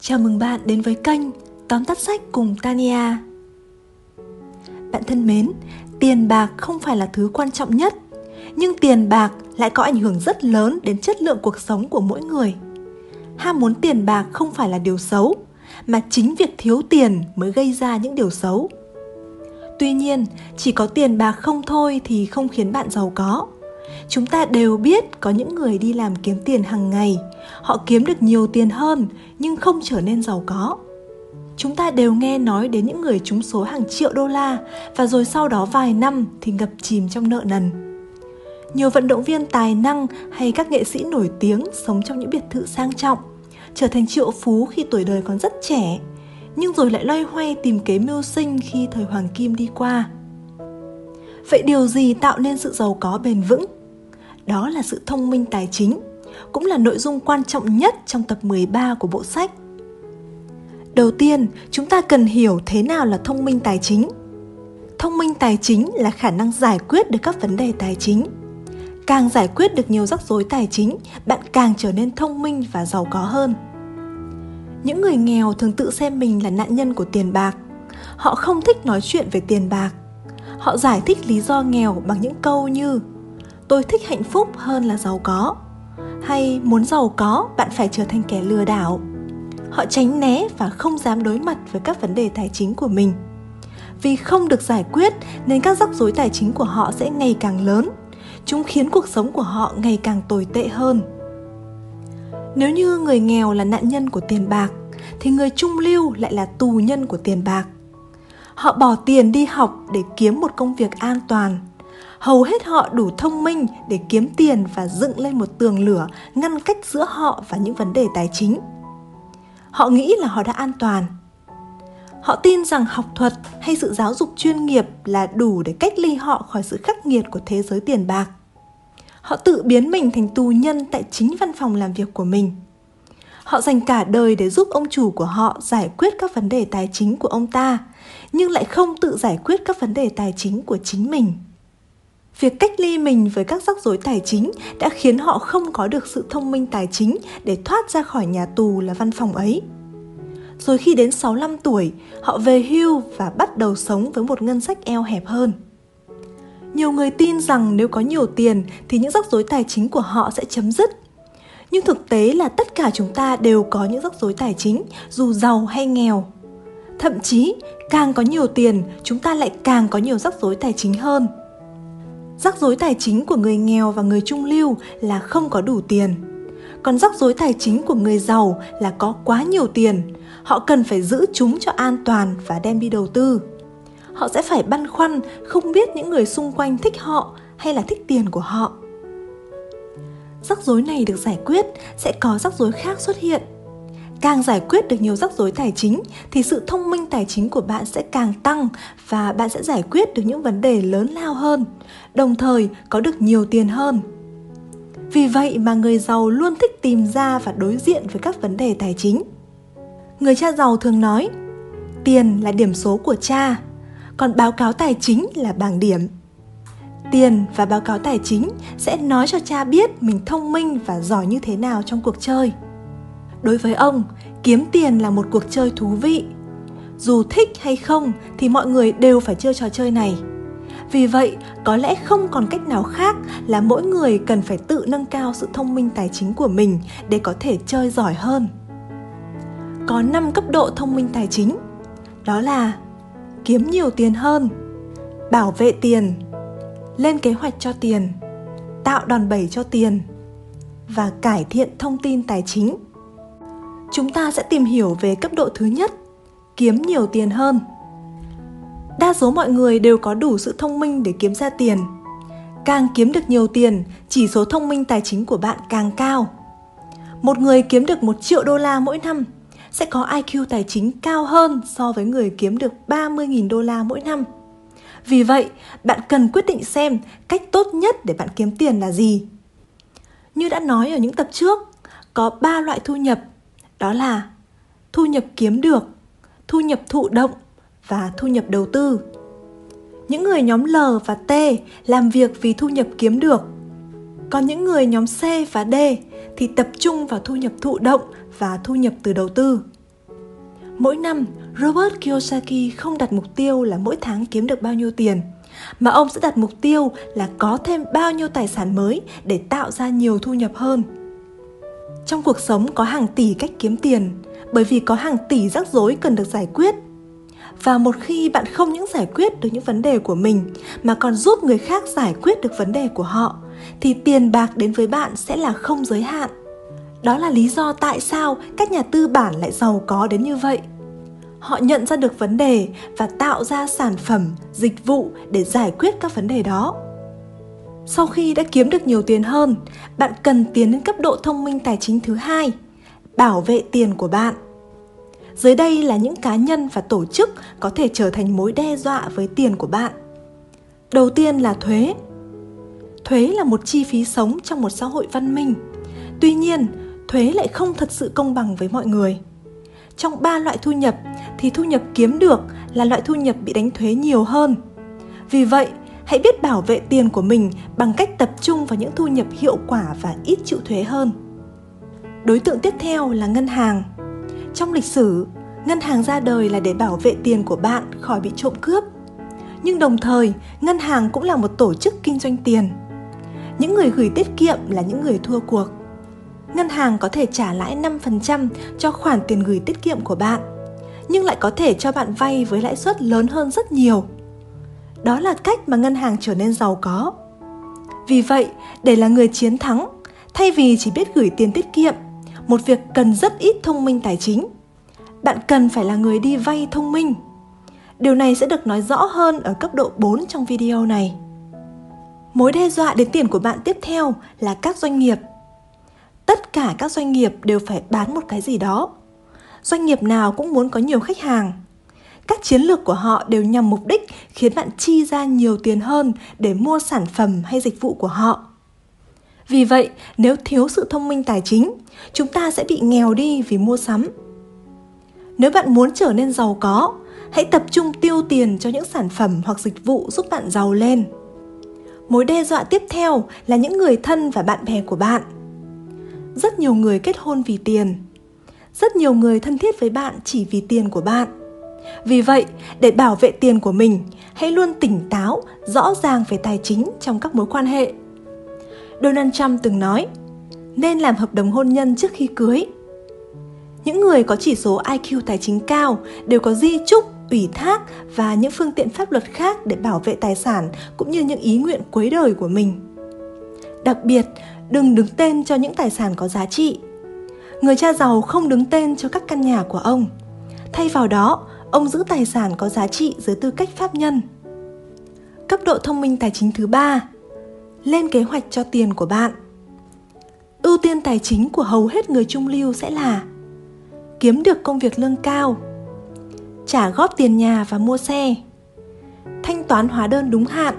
Chào mừng bạn đến với kênh Tóm tắt sách cùng Tania. Bạn thân mến, tiền bạc không phải là thứ quan trọng nhất, nhưng tiền bạc lại có ảnh hưởng rất lớn đến chất lượng cuộc sống của mỗi người. Ham muốn tiền bạc không phải là điều xấu, mà chính việc thiếu tiền mới gây ra những điều xấu. Tuy nhiên, chỉ có tiền bạc không thôi thì không khiến bạn giàu có chúng ta đều biết có những người đi làm kiếm tiền hàng ngày. Họ kiếm được nhiều tiền hơn, nhưng không trở nên giàu có. Chúng ta đều nghe nói đến những người trúng số hàng triệu đô la, và rồi sau đó vài năm thì ngập chìm trong nợ nần. Nhiều vận động viên tài năng hay các nghệ sĩ nổi tiếng sống trong những biệt thự sang trọng, trở thành triệu phú khi tuổi đời còn rất trẻ, nhưng rồi lại loay hoay tìm kế mưu sinh khi thời hoàng kim đi qua. Vậy điều gì tạo nên sự giàu có bền vững? Đó là sự thông minh tài chính, cũng là nội dung quan trọng nhất trong tập 13 của bộ sách. Đầu tiên, chúng ta cần hiểu thế nào là thông minh tài chính. Thông minh tài chính là khả năng giải quyết được các vấn đề tài chính. Càng giải quyết được nhiều rắc rối tài chính, bạn càng trở nên thông minh và giàu có hơn. Những người nghèo thường tự xem mình là nạn nhân của tiền bạc. Họ không thích nói chuyện về tiền bạc. Họ giải thích lý do nghèo bằng những câu như tôi thích hạnh phúc hơn là giàu có. Hay muốn giàu có, bạn phải trở thành kẻ lừa đảo. Họ tránh né và không dám đối mặt với các vấn đề tài chính của mình. Vì không được giải quyết nên các rắc rối tài chính của họ sẽ ngày càng lớn. Chúng khiến cuộc sống của họ ngày càng tồi tệ hơn. Nếu như người nghèo là nạn nhân của tiền bạc, thì người trung lưu lại là tù nhân của tiền bạc. Họ bỏ tiền đi học để kiếm một công việc an toàn hầu hết họ đủ thông minh để kiếm tiền và dựng lên một tường lửa ngăn cách giữa họ và những vấn đề tài chính. Họ nghĩ là họ đã an toàn. Họ tin rằng học thuật hay sự giáo dục chuyên nghiệp là đủ để cách ly họ khỏi sự khắc nghiệt của thế giới tiền bạc. Họ tự biến mình thành tù nhân tại chính văn phòng làm việc của mình. Họ dành cả đời để giúp ông chủ của họ giải quyết các vấn đề tài chính của ông ta, nhưng lại không tự giải quyết các vấn đề tài chính của chính mình. Việc cách ly mình với các rắc rối tài chính đã khiến họ không có được sự thông minh tài chính để thoát ra khỏi nhà tù là văn phòng ấy. Rồi khi đến 65 tuổi, họ về hưu và bắt đầu sống với một ngân sách eo hẹp hơn. Nhiều người tin rằng nếu có nhiều tiền thì những rắc rối tài chính của họ sẽ chấm dứt. Nhưng thực tế là tất cả chúng ta đều có những rắc rối tài chính, dù giàu hay nghèo. Thậm chí, càng có nhiều tiền, chúng ta lại càng có nhiều rắc rối tài chính hơn Rắc rối tài chính của người nghèo và người trung lưu là không có đủ tiền. Còn rắc rối tài chính của người giàu là có quá nhiều tiền. Họ cần phải giữ chúng cho an toàn và đem đi đầu tư. Họ sẽ phải băn khoăn không biết những người xung quanh thích họ hay là thích tiền của họ. Rắc rối này được giải quyết, sẽ có rắc rối khác xuất hiện càng giải quyết được nhiều rắc rối tài chính, thì sự thông minh tài chính của bạn sẽ càng tăng và bạn sẽ giải quyết được những vấn đề lớn lao hơn, đồng thời có được nhiều tiền hơn. Vì vậy mà người giàu luôn thích tìm ra và đối diện với các vấn đề tài chính. Người cha giàu thường nói, tiền là điểm số của cha, còn báo cáo tài chính là bảng điểm. Tiền và báo cáo tài chính sẽ nói cho cha biết mình thông minh và giỏi như thế nào trong cuộc chơi đối với ông, kiếm tiền là một cuộc chơi thú vị. Dù thích hay không thì mọi người đều phải chơi trò chơi này. Vì vậy, có lẽ không còn cách nào khác là mỗi người cần phải tự nâng cao sự thông minh tài chính của mình để có thể chơi giỏi hơn. Có 5 cấp độ thông minh tài chính, đó là kiếm nhiều tiền hơn, bảo vệ tiền, lên kế hoạch cho tiền, tạo đòn bẩy cho tiền và cải thiện thông tin tài chính chúng ta sẽ tìm hiểu về cấp độ thứ nhất kiếm nhiều tiền hơn đa số mọi người đều có đủ sự thông minh để kiếm ra tiền càng kiếm được nhiều tiền chỉ số thông minh tài chính của bạn càng cao một người kiếm được một triệu đô la mỗi năm sẽ có IQ tài chính cao hơn so với người kiếm được 30.000 đô la mỗi năm. Vì vậy, bạn cần quyết định xem cách tốt nhất để bạn kiếm tiền là gì. Như đã nói ở những tập trước, có 3 loại thu nhập đó là thu nhập kiếm được thu nhập thụ động và thu nhập đầu tư. Những người nhóm L và T làm việc vì thu nhập kiếm được. Còn những người nhóm C và D thì tập trung vào thu nhập thụ động và thu nhập từ đầu tư. Mỗi năm, Robert Kiyosaki không đặt mục tiêu là mỗi tháng kiếm được bao nhiêu tiền, mà ông sẽ đặt mục tiêu là có thêm bao nhiêu tài sản mới để tạo ra nhiều thu nhập hơn. Trong cuộc sống có hàng tỷ cách kiếm tiền, bởi vì có hàng tỷ rắc rối cần được giải quyết. Và một khi bạn không những giải quyết được những vấn đề của mình mà còn giúp người khác giải quyết được vấn đề của họ thì tiền bạc đến với bạn sẽ là không giới hạn. Đó là lý do tại sao các nhà tư bản lại giàu có đến như vậy. Họ nhận ra được vấn đề và tạo ra sản phẩm, dịch vụ để giải quyết các vấn đề đó. Sau khi đã kiếm được nhiều tiền hơn, bạn cần tiến đến cấp độ thông minh tài chính thứ hai, bảo vệ tiền của bạn. Dưới đây là những cá nhân và tổ chức có thể trở thành mối đe dọa với tiền của bạn. Đầu tiên là thuế. Thuế là một chi phí sống trong một xã hội văn minh. Tuy nhiên, thuế lại không thật sự công bằng với mọi người. Trong ba loại thu nhập thì thu nhập kiếm được là loại thu nhập bị đánh thuế nhiều hơn. Vì vậy, hãy biết bảo vệ tiền của mình bằng cách tập trung vào những thu nhập hiệu quả và ít chịu thuế hơn. Đối tượng tiếp theo là ngân hàng. Trong lịch sử, ngân hàng ra đời là để bảo vệ tiền của bạn khỏi bị trộm cướp. Nhưng đồng thời, ngân hàng cũng là một tổ chức kinh doanh tiền. Những người gửi tiết kiệm là những người thua cuộc ngân hàng có thể trả lãi 5% cho khoản tiền gửi tiết kiệm của bạn, nhưng lại có thể cho bạn vay với lãi suất lớn hơn rất nhiều. Đó là cách mà ngân hàng trở nên giàu có. Vì vậy, để là người chiến thắng, thay vì chỉ biết gửi tiền tiết kiệm, một việc cần rất ít thông minh tài chính. Bạn cần phải là người đi vay thông minh. Điều này sẽ được nói rõ hơn ở cấp độ 4 trong video này. Mối đe dọa đến tiền của bạn tiếp theo là các doanh nghiệp tất cả các doanh nghiệp đều phải bán một cái gì đó doanh nghiệp nào cũng muốn có nhiều khách hàng các chiến lược của họ đều nhằm mục đích khiến bạn chi ra nhiều tiền hơn để mua sản phẩm hay dịch vụ của họ. Vì vậy, nếu thiếu sự thông minh tài chính, chúng ta sẽ bị nghèo đi vì mua sắm. Nếu bạn muốn trở nên giàu có, hãy tập trung tiêu tiền cho những sản phẩm hoặc dịch vụ giúp bạn giàu lên. Mối đe dọa tiếp theo là những người thân và bạn bè của bạn. Rất nhiều người kết hôn vì tiền. Rất nhiều người thân thiết với bạn chỉ vì tiền của bạn vì vậy để bảo vệ tiền của mình hãy luôn tỉnh táo rõ ràng về tài chính trong các mối quan hệ donald trump từng nói nên làm hợp đồng hôn nhân trước khi cưới những người có chỉ số iq tài chính cao đều có di chúc ủy thác và những phương tiện pháp luật khác để bảo vệ tài sản cũng như những ý nguyện cuối đời của mình đặc biệt đừng đứng tên cho những tài sản có giá trị. Người cha giàu không đứng tên cho các căn nhà của ông. Thay vào đó, ông giữ tài sản có giá trị dưới tư cách pháp nhân. Cấp độ thông minh tài chính thứ ba, Lên kế hoạch cho tiền của bạn. Ưu tiên tài chính của hầu hết người trung lưu sẽ là Kiếm được công việc lương cao, Trả góp tiền nhà và mua xe, Thanh toán hóa đơn đúng hạn.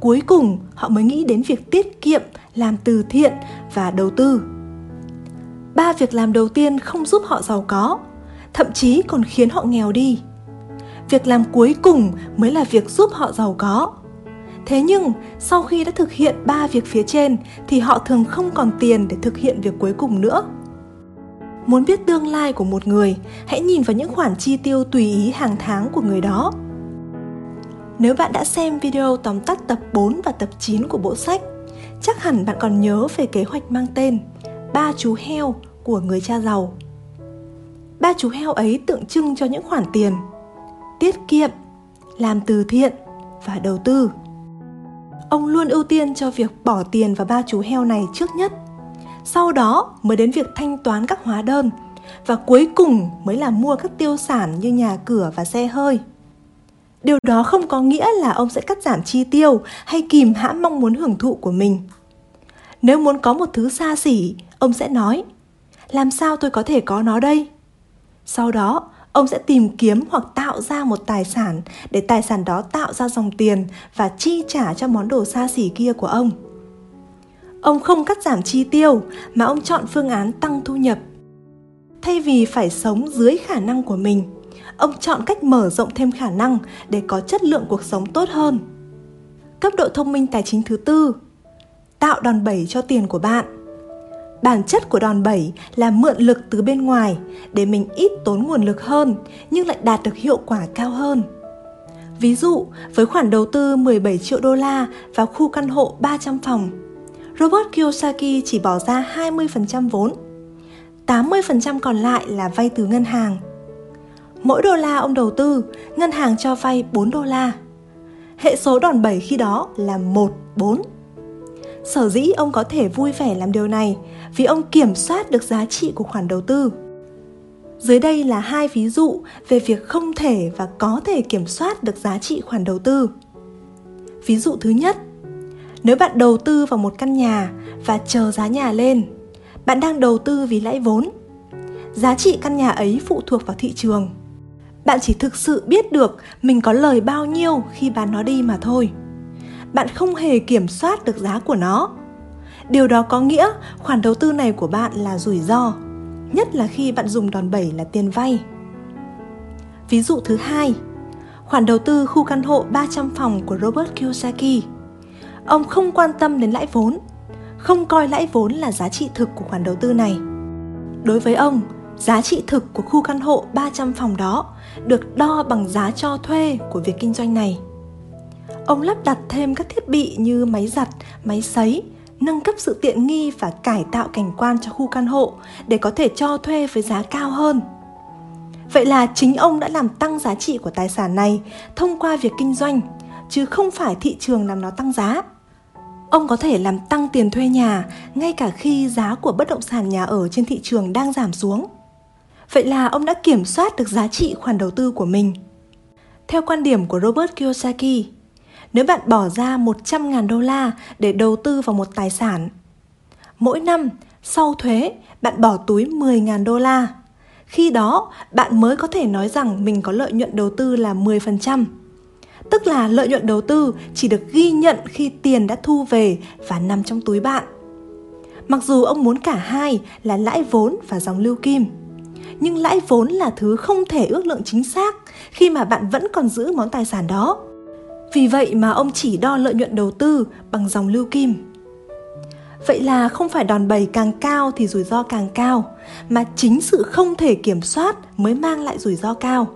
Cuối cùng, họ mới nghĩ đến việc tiết kiệm, làm từ thiện và đầu tư. Ba việc làm đầu tiên không giúp họ giàu có thậm chí còn khiến họ nghèo đi. Việc làm cuối cùng mới là việc giúp họ giàu có. Thế nhưng sau khi đã thực hiện ba việc phía trên thì họ thường không còn tiền để thực hiện việc cuối cùng nữa. Muốn biết tương lai của một người hãy nhìn vào những khoản chi tiêu tùy ý hàng tháng của người đó. Nếu bạn đã xem video tóm tắt tập 4 và tập 9 của bộ sách, chắc hẳn bạn còn nhớ về kế hoạch mang tên Ba chú heo của người cha giàu. Ba chú heo ấy tượng trưng cho những khoản tiền tiết kiệm, làm từ thiện và đầu tư. Ông luôn ưu tiên cho việc bỏ tiền vào ba chú heo này trước nhất. Sau đó mới đến việc thanh toán các hóa đơn và cuối cùng mới là mua các tiêu sản như nhà cửa và xe hơi. Điều đó không có nghĩa là ông sẽ cắt giảm chi tiêu hay kìm hãm mong muốn hưởng thụ của mình. Nếu muốn có một thứ xa xỉ, ông sẽ nói, làm sao tôi có thể có nó đây? Sau đó, ông sẽ tìm kiếm hoặc tạo ra một tài sản để tài sản đó tạo ra dòng tiền và chi trả cho món đồ xa xỉ kia của ông. Ông không cắt giảm chi tiêu mà ông chọn phương án tăng thu nhập. Thay vì phải sống dưới khả năng của mình, ông chọn cách mở rộng thêm khả năng để có chất lượng cuộc sống tốt hơn. Cấp độ thông minh tài chính thứ tư, tạo đòn bẩy cho tiền của bạn. Bản chất của đòn bẩy là mượn lực từ bên ngoài để mình ít tốn nguồn lực hơn nhưng lại đạt được hiệu quả cao hơn. Ví dụ, với khoản đầu tư 17 triệu đô la vào khu căn hộ 300 phòng, Robert Kiyosaki chỉ bỏ ra 20% vốn. 80% còn lại là vay từ ngân hàng. Mỗi đô la ông đầu tư, ngân hàng cho vay 4 đô la. Hệ số đòn bẩy khi đó là 1, 4. Sở dĩ ông có thể vui vẻ làm điều này vì ông kiểm soát được giá trị của khoản đầu tư. Dưới đây là hai ví dụ về việc không thể và có thể kiểm soát được giá trị khoản đầu tư. Ví dụ thứ nhất, nếu bạn đầu tư vào một căn nhà và chờ giá nhà lên, bạn đang đầu tư vì lãi vốn. Giá trị căn nhà ấy phụ thuộc vào thị trường. Bạn chỉ thực sự biết được mình có lời bao nhiêu khi bán nó đi mà thôi. Bạn không hề kiểm soát được giá của nó. Điều đó có nghĩa khoản đầu tư này của bạn là rủi ro, nhất là khi bạn dùng đòn bẩy là tiền vay. Ví dụ thứ hai, khoản đầu tư khu căn hộ 300 phòng của Robert Kiyosaki. Ông không quan tâm đến lãi vốn, không coi lãi vốn là giá trị thực của khoản đầu tư này. Đối với ông, giá trị thực của khu căn hộ 300 phòng đó được đo bằng giá cho thuê của việc kinh doanh này. Ông lắp đặt thêm các thiết bị như máy giặt, máy sấy, nâng cấp sự tiện nghi và cải tạo cảnh quan cho khu căn hộ để có thể cho thuê với giá cao hơn. Vậy là chính ông đã làm tăng giá trị của tài sản này thông qua việc kinh doanh, chứ không phải thị trường làm nó tăng giá. Ông có thể làm tăng tiền thuê nhà ngay cả khi giá của bất động sản nhà ở trên thị trường đang giảm xuống. Vậy là ông đã kiểm soát được giá trị khoản đầu tư của mình. Theo quan điểm của Robert Kiyosaki, nếu bạn bỏ ra 100.000 đô la để đầu tư vào một tài sản, mỗi năm sau thuế bạn bỏ túi 10.000 đô la. Khi đó, bạn mới có thể nói rằng mình có lợi nhuận đầu tư là 10%. Tức là lợi nhuận đầu tư chỉ được ghi nhận khi tiền đã thu về và nằm trong túi bạn. Mặc dù ông muốn cả hai là lãi vốn và dòng lưu kim nhưng lãi vốn là thứ không thể ước lượng chính xác khi mà bạn vẫn còn giữ món tài sản đó. Vì vậy mà ông chỉ đo lợi nhuận đầu tư bằng dòng lưu kim. Vậy là không phải đòn bẩy càng cao thì rủi ro càng cao, mà chính sự không thể kiểm soát mới mang lại rủi ro cao.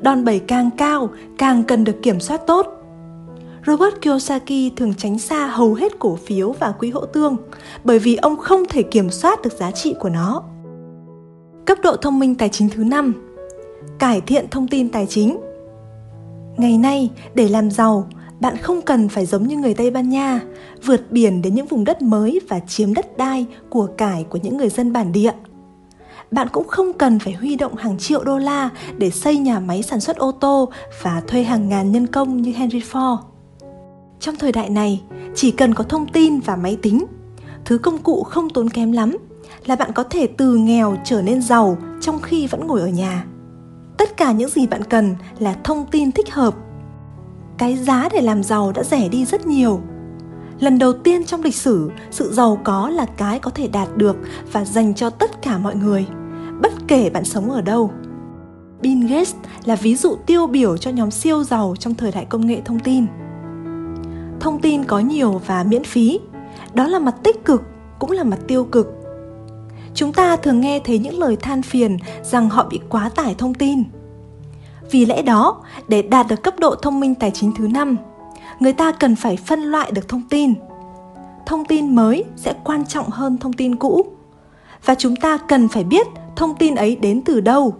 Đòn bẩy càng cao càng cần được kiểm soát tốt. Robert Kiyosaki thường tránh xa hầu hết cổ phiếu và quỹ hỗ tương bởi vì ông không thể kiểm soát được giá trị của nó. Cấp độ thông minh tài chính thứ 5 Cải thiện thông tin tài chính Ngày nay, để làm giàu, bạn không cần phải giống như người Tây Ban Nha, vượt biển đến những vùng đất mới và chiếm đất đai của cải của những người dân bản địa. Bạn cũng không cần phải huy động hàng triệu đô la để xây nhà máy sản xuất ô tô và thuê hàng ngàn nhân công như Henry Ford. Trong thời đại này, chỉ cần có thông tin và máy tính, thứ công cụ không tốn kém lắm là bạn có thể từ nghèo trở nên giàu trong khi vẫn ngồi ở nhà tất cả những gì bạn cần là thông tin thích hợp. Cái giá để làm giàu đã rẻ đi rất nhiều. Lần đầu tiên trong lịch sử, sự giàu có là cái có thể đạt được và dành cho tất cả mọi người, bất kể bạn sống ở đâu. Bill gates là ví dụ tiêu biểu cho nhóm siêu giàu trong thời đại công nghệ thông tin. Thông tin có nhiều và miễn phí. Đó là mặt tích cực, cũng là mặt tiêu cực chúng ta thường nghe thấy những lời than phiền rằng họ bị quá tải thông tin. Vì lẽ đó, để đạt được cấp độ thông minh tài chính thứ năm, người ta cần phải phân loại được thông tin. Thông tin mới sẽ quan trọng hơn thông tin cũ. Và chúng ta cần phải biết thông tin ấy đến từ đâu.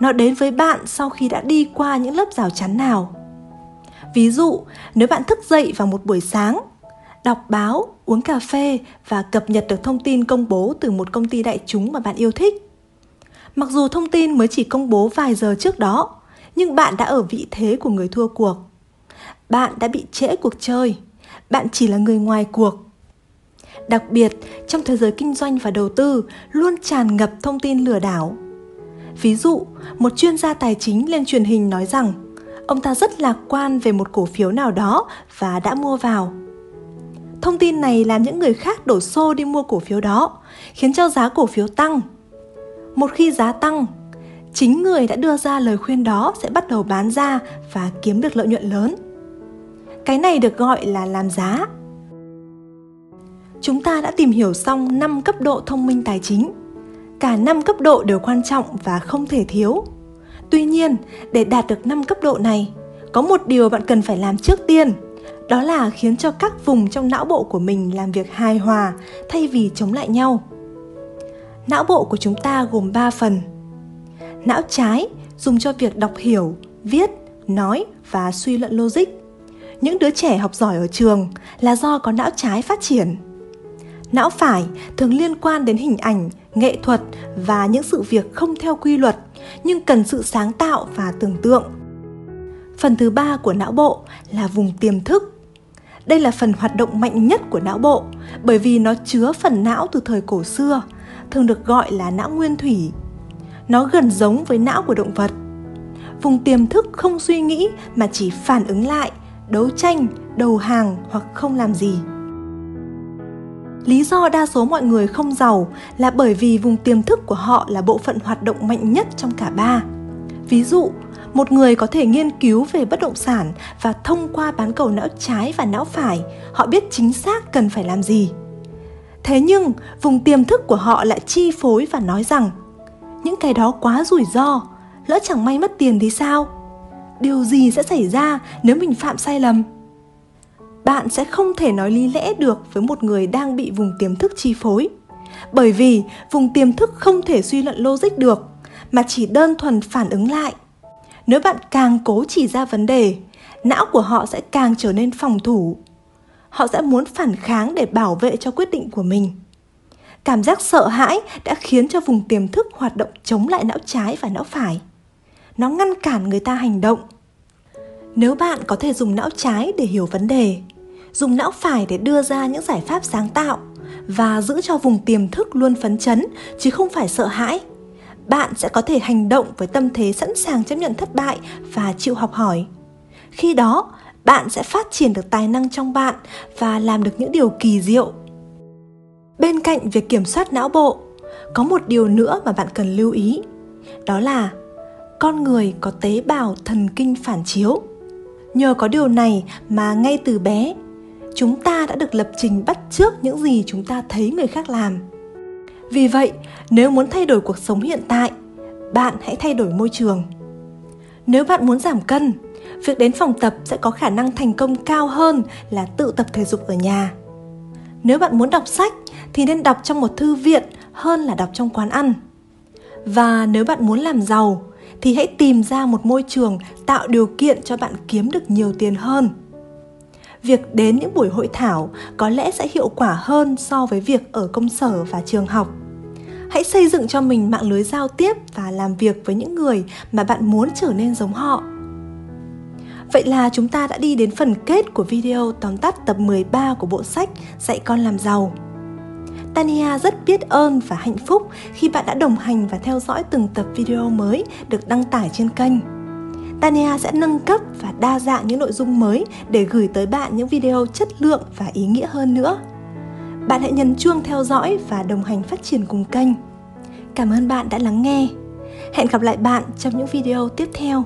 Nó đến với bạn sau khi đã đi qua những lớp rào chắn nào. Ví dụ, nếu bạn thức dậy vào một buổi sáng đọc báo, uống cà phê và cập nhật được thông tin công bố từ một công ty đại chúng mà bạn yêu thích. Mặc dù thông tin mới chỉ công bố vài giờ trước đó, nhưng bạn đã ở vị thế của người thua cuộc. Bạn đã bị trễ cuộc chơi, bạn chỉ là người ngoài cuộc. Đặc biệt, trong thế giới kinh doanh và đầu tư luôn tràn ngập thông tin lừa đảo. Ví dụ, một chuyên gia tài chính lên truyền hình nói rằng ông ta rất lạc quan về một cổ phiếu nào đó và đã mua vào Thông tin này làm những người khác đổ xô đi mua cổ phiếu đó, khiến cho giá cổ phiếu tăng. Một khi giá tăng, chính người đã đưa ra lời khuyên đó sẽ bắt đầu bán ra và kiếm được lợi nhuận lớn. Cái này được gọi là làm giá. Chúng ta đã tìm hiểu xong 5 cấp độ thông minh tài chính. Cả 5 cấp độ đều quan trọng và không thể thiếu. Tuy nhiên, để đạt được 5 cấp độ này, có một điều bạn cần phải làm trước tiên, đó là khiến cho các vùng trong não bộ của mình làm việc hài hòa thay vì chống lại nhau. Não bộ của chúng ta gồm 3 phần. Não trái dùng cho việc đọc hiểu, viết, nói và suy luận logic. Những đứa trẻ học giỏi ở trường là do có não trái phát triển. Não phải thường liên quan đến hình ảnh, nghệ thuật và những sự việc không theo quy luật nhưng cần sự sáng tạo và tưởng tượng. Phần thứ ba của não bộ là vùng tiềm thức. Đây là phần hoạt động mạnh nhất của não bộ bởi vì nó chứa phần não từ thời cổ xưa, thường được gọi là não nguyên thủy. Nó gần giống với não của động vật. Vùng tiềm thức không suy nghĩ mà chỉ phản ứng lại, đấu tranh, đầu hàng hoặc không làm gì. Lý do đa số mọi người không giàu là bởi vì vùng tiềm thức của họ là bộ phận hoạt động mạnh nhất trong cả ba. Ví dụ, một người có thể nghiên cứu về bất động sản và thông qua bán cầu não trái và não phải, họ biết chính xác cần phải làm gì. Thế nhưng, vùng tiềm thức của họ lại chi phối và nói rằng những cái đó quá rủi ro, lỡ chẳng may mất tiền thì sao? Điều gì sẽ xảy ra nếu mình phạm sai lầm? bạn sẽ không thể nói lý lẽ được với một người đang bị vùng tiềm thức chi phối bởi vì vùng tiềm thức không thể suy luận logic được mà chỉ đơn thuần phản ứng lại nếu bạn càng cố chỉ ra vấn đề, não của họ sẽ càng trở nên phòng thủ. Họ sẽ muốn phản kháng để bảo vệ cho quyết định của mình. Cảm giác sợ hãi đã khiến cho vùng tiềm thức hoạt động chống lại não trái và não phải. Nó ngăn cản người ta hành động. Nếu bạn có thể dùng não trái để hiểu vấn đề, dùng não phải để đưa ra những giải pháp sáng tạo và giữ cho vùng tiềm thức luôn phấn chấn chứ không phải sợ hãi bạn sẽ có thể hành động với tâm thế sẵn sàng chấp nhận thất bại và chịu học hỏi. Khi đó, bạn sẽ phát triển được tài năng trong bạn và làm được những điều kỳ diệu. Bên cạnh việc kiểm soát não bộ, có một điều nữa mà bạn cần lưu ý, đó là con người có tế bào thần kinh phản chiếu. Nhờ có điều này mà ngay từ bé, chúng ta đã được lập trình bắt chước những gì chúng ta thấy người khác làm vì vậy, nếu muốn thay đổi cuộc sống hiện tại, bạn hãy thay đổi môi trường. Nếu bạn muốn giảm cân, việc đến phòng tập sẽ có khả năng thành công cao hơn là tự tập thể dục ở nhà. Nếu bạn muốn đọc sách thì nên đọc trong một thư viện hơn là đọc trong quán ăn. Và nếu bạn muốn làm giàu thì hãy tìm ra một môi trường tạo điều kiện cho bạn kiếm được nhiều tiền hơn. Việc đến những buổi hội thảo có lẽ sẽ hiệu quả hơn so với việc ở công sở và trường học hãy xây dựng cho mình mạng lưới giao tiếp và làm việc với những người mà bạn muốn trở nên giống họ. Vậy là chúng ta đã đi đến phần kết của video tóm tắt tập 13 của bộ sách Dạy con làm giàu. Tania rất biết ơn và hạnh phúc khi bạn đã đồng hành và theo dõi từng tập video mới được đăng tải trên kênh. Tania sẽ nâng cấp và đa dạng những nội dung mới để gửi tới bạn những video chất lượng và ý nghĩa hơn nữa. Bạn hãy nhấn chuông theo dõi và đồng hành phát triển cùng kênh. Cảm ơn bạn đã lắng nghe. Hẹn gặp lại bạn trong những video tiếp theo.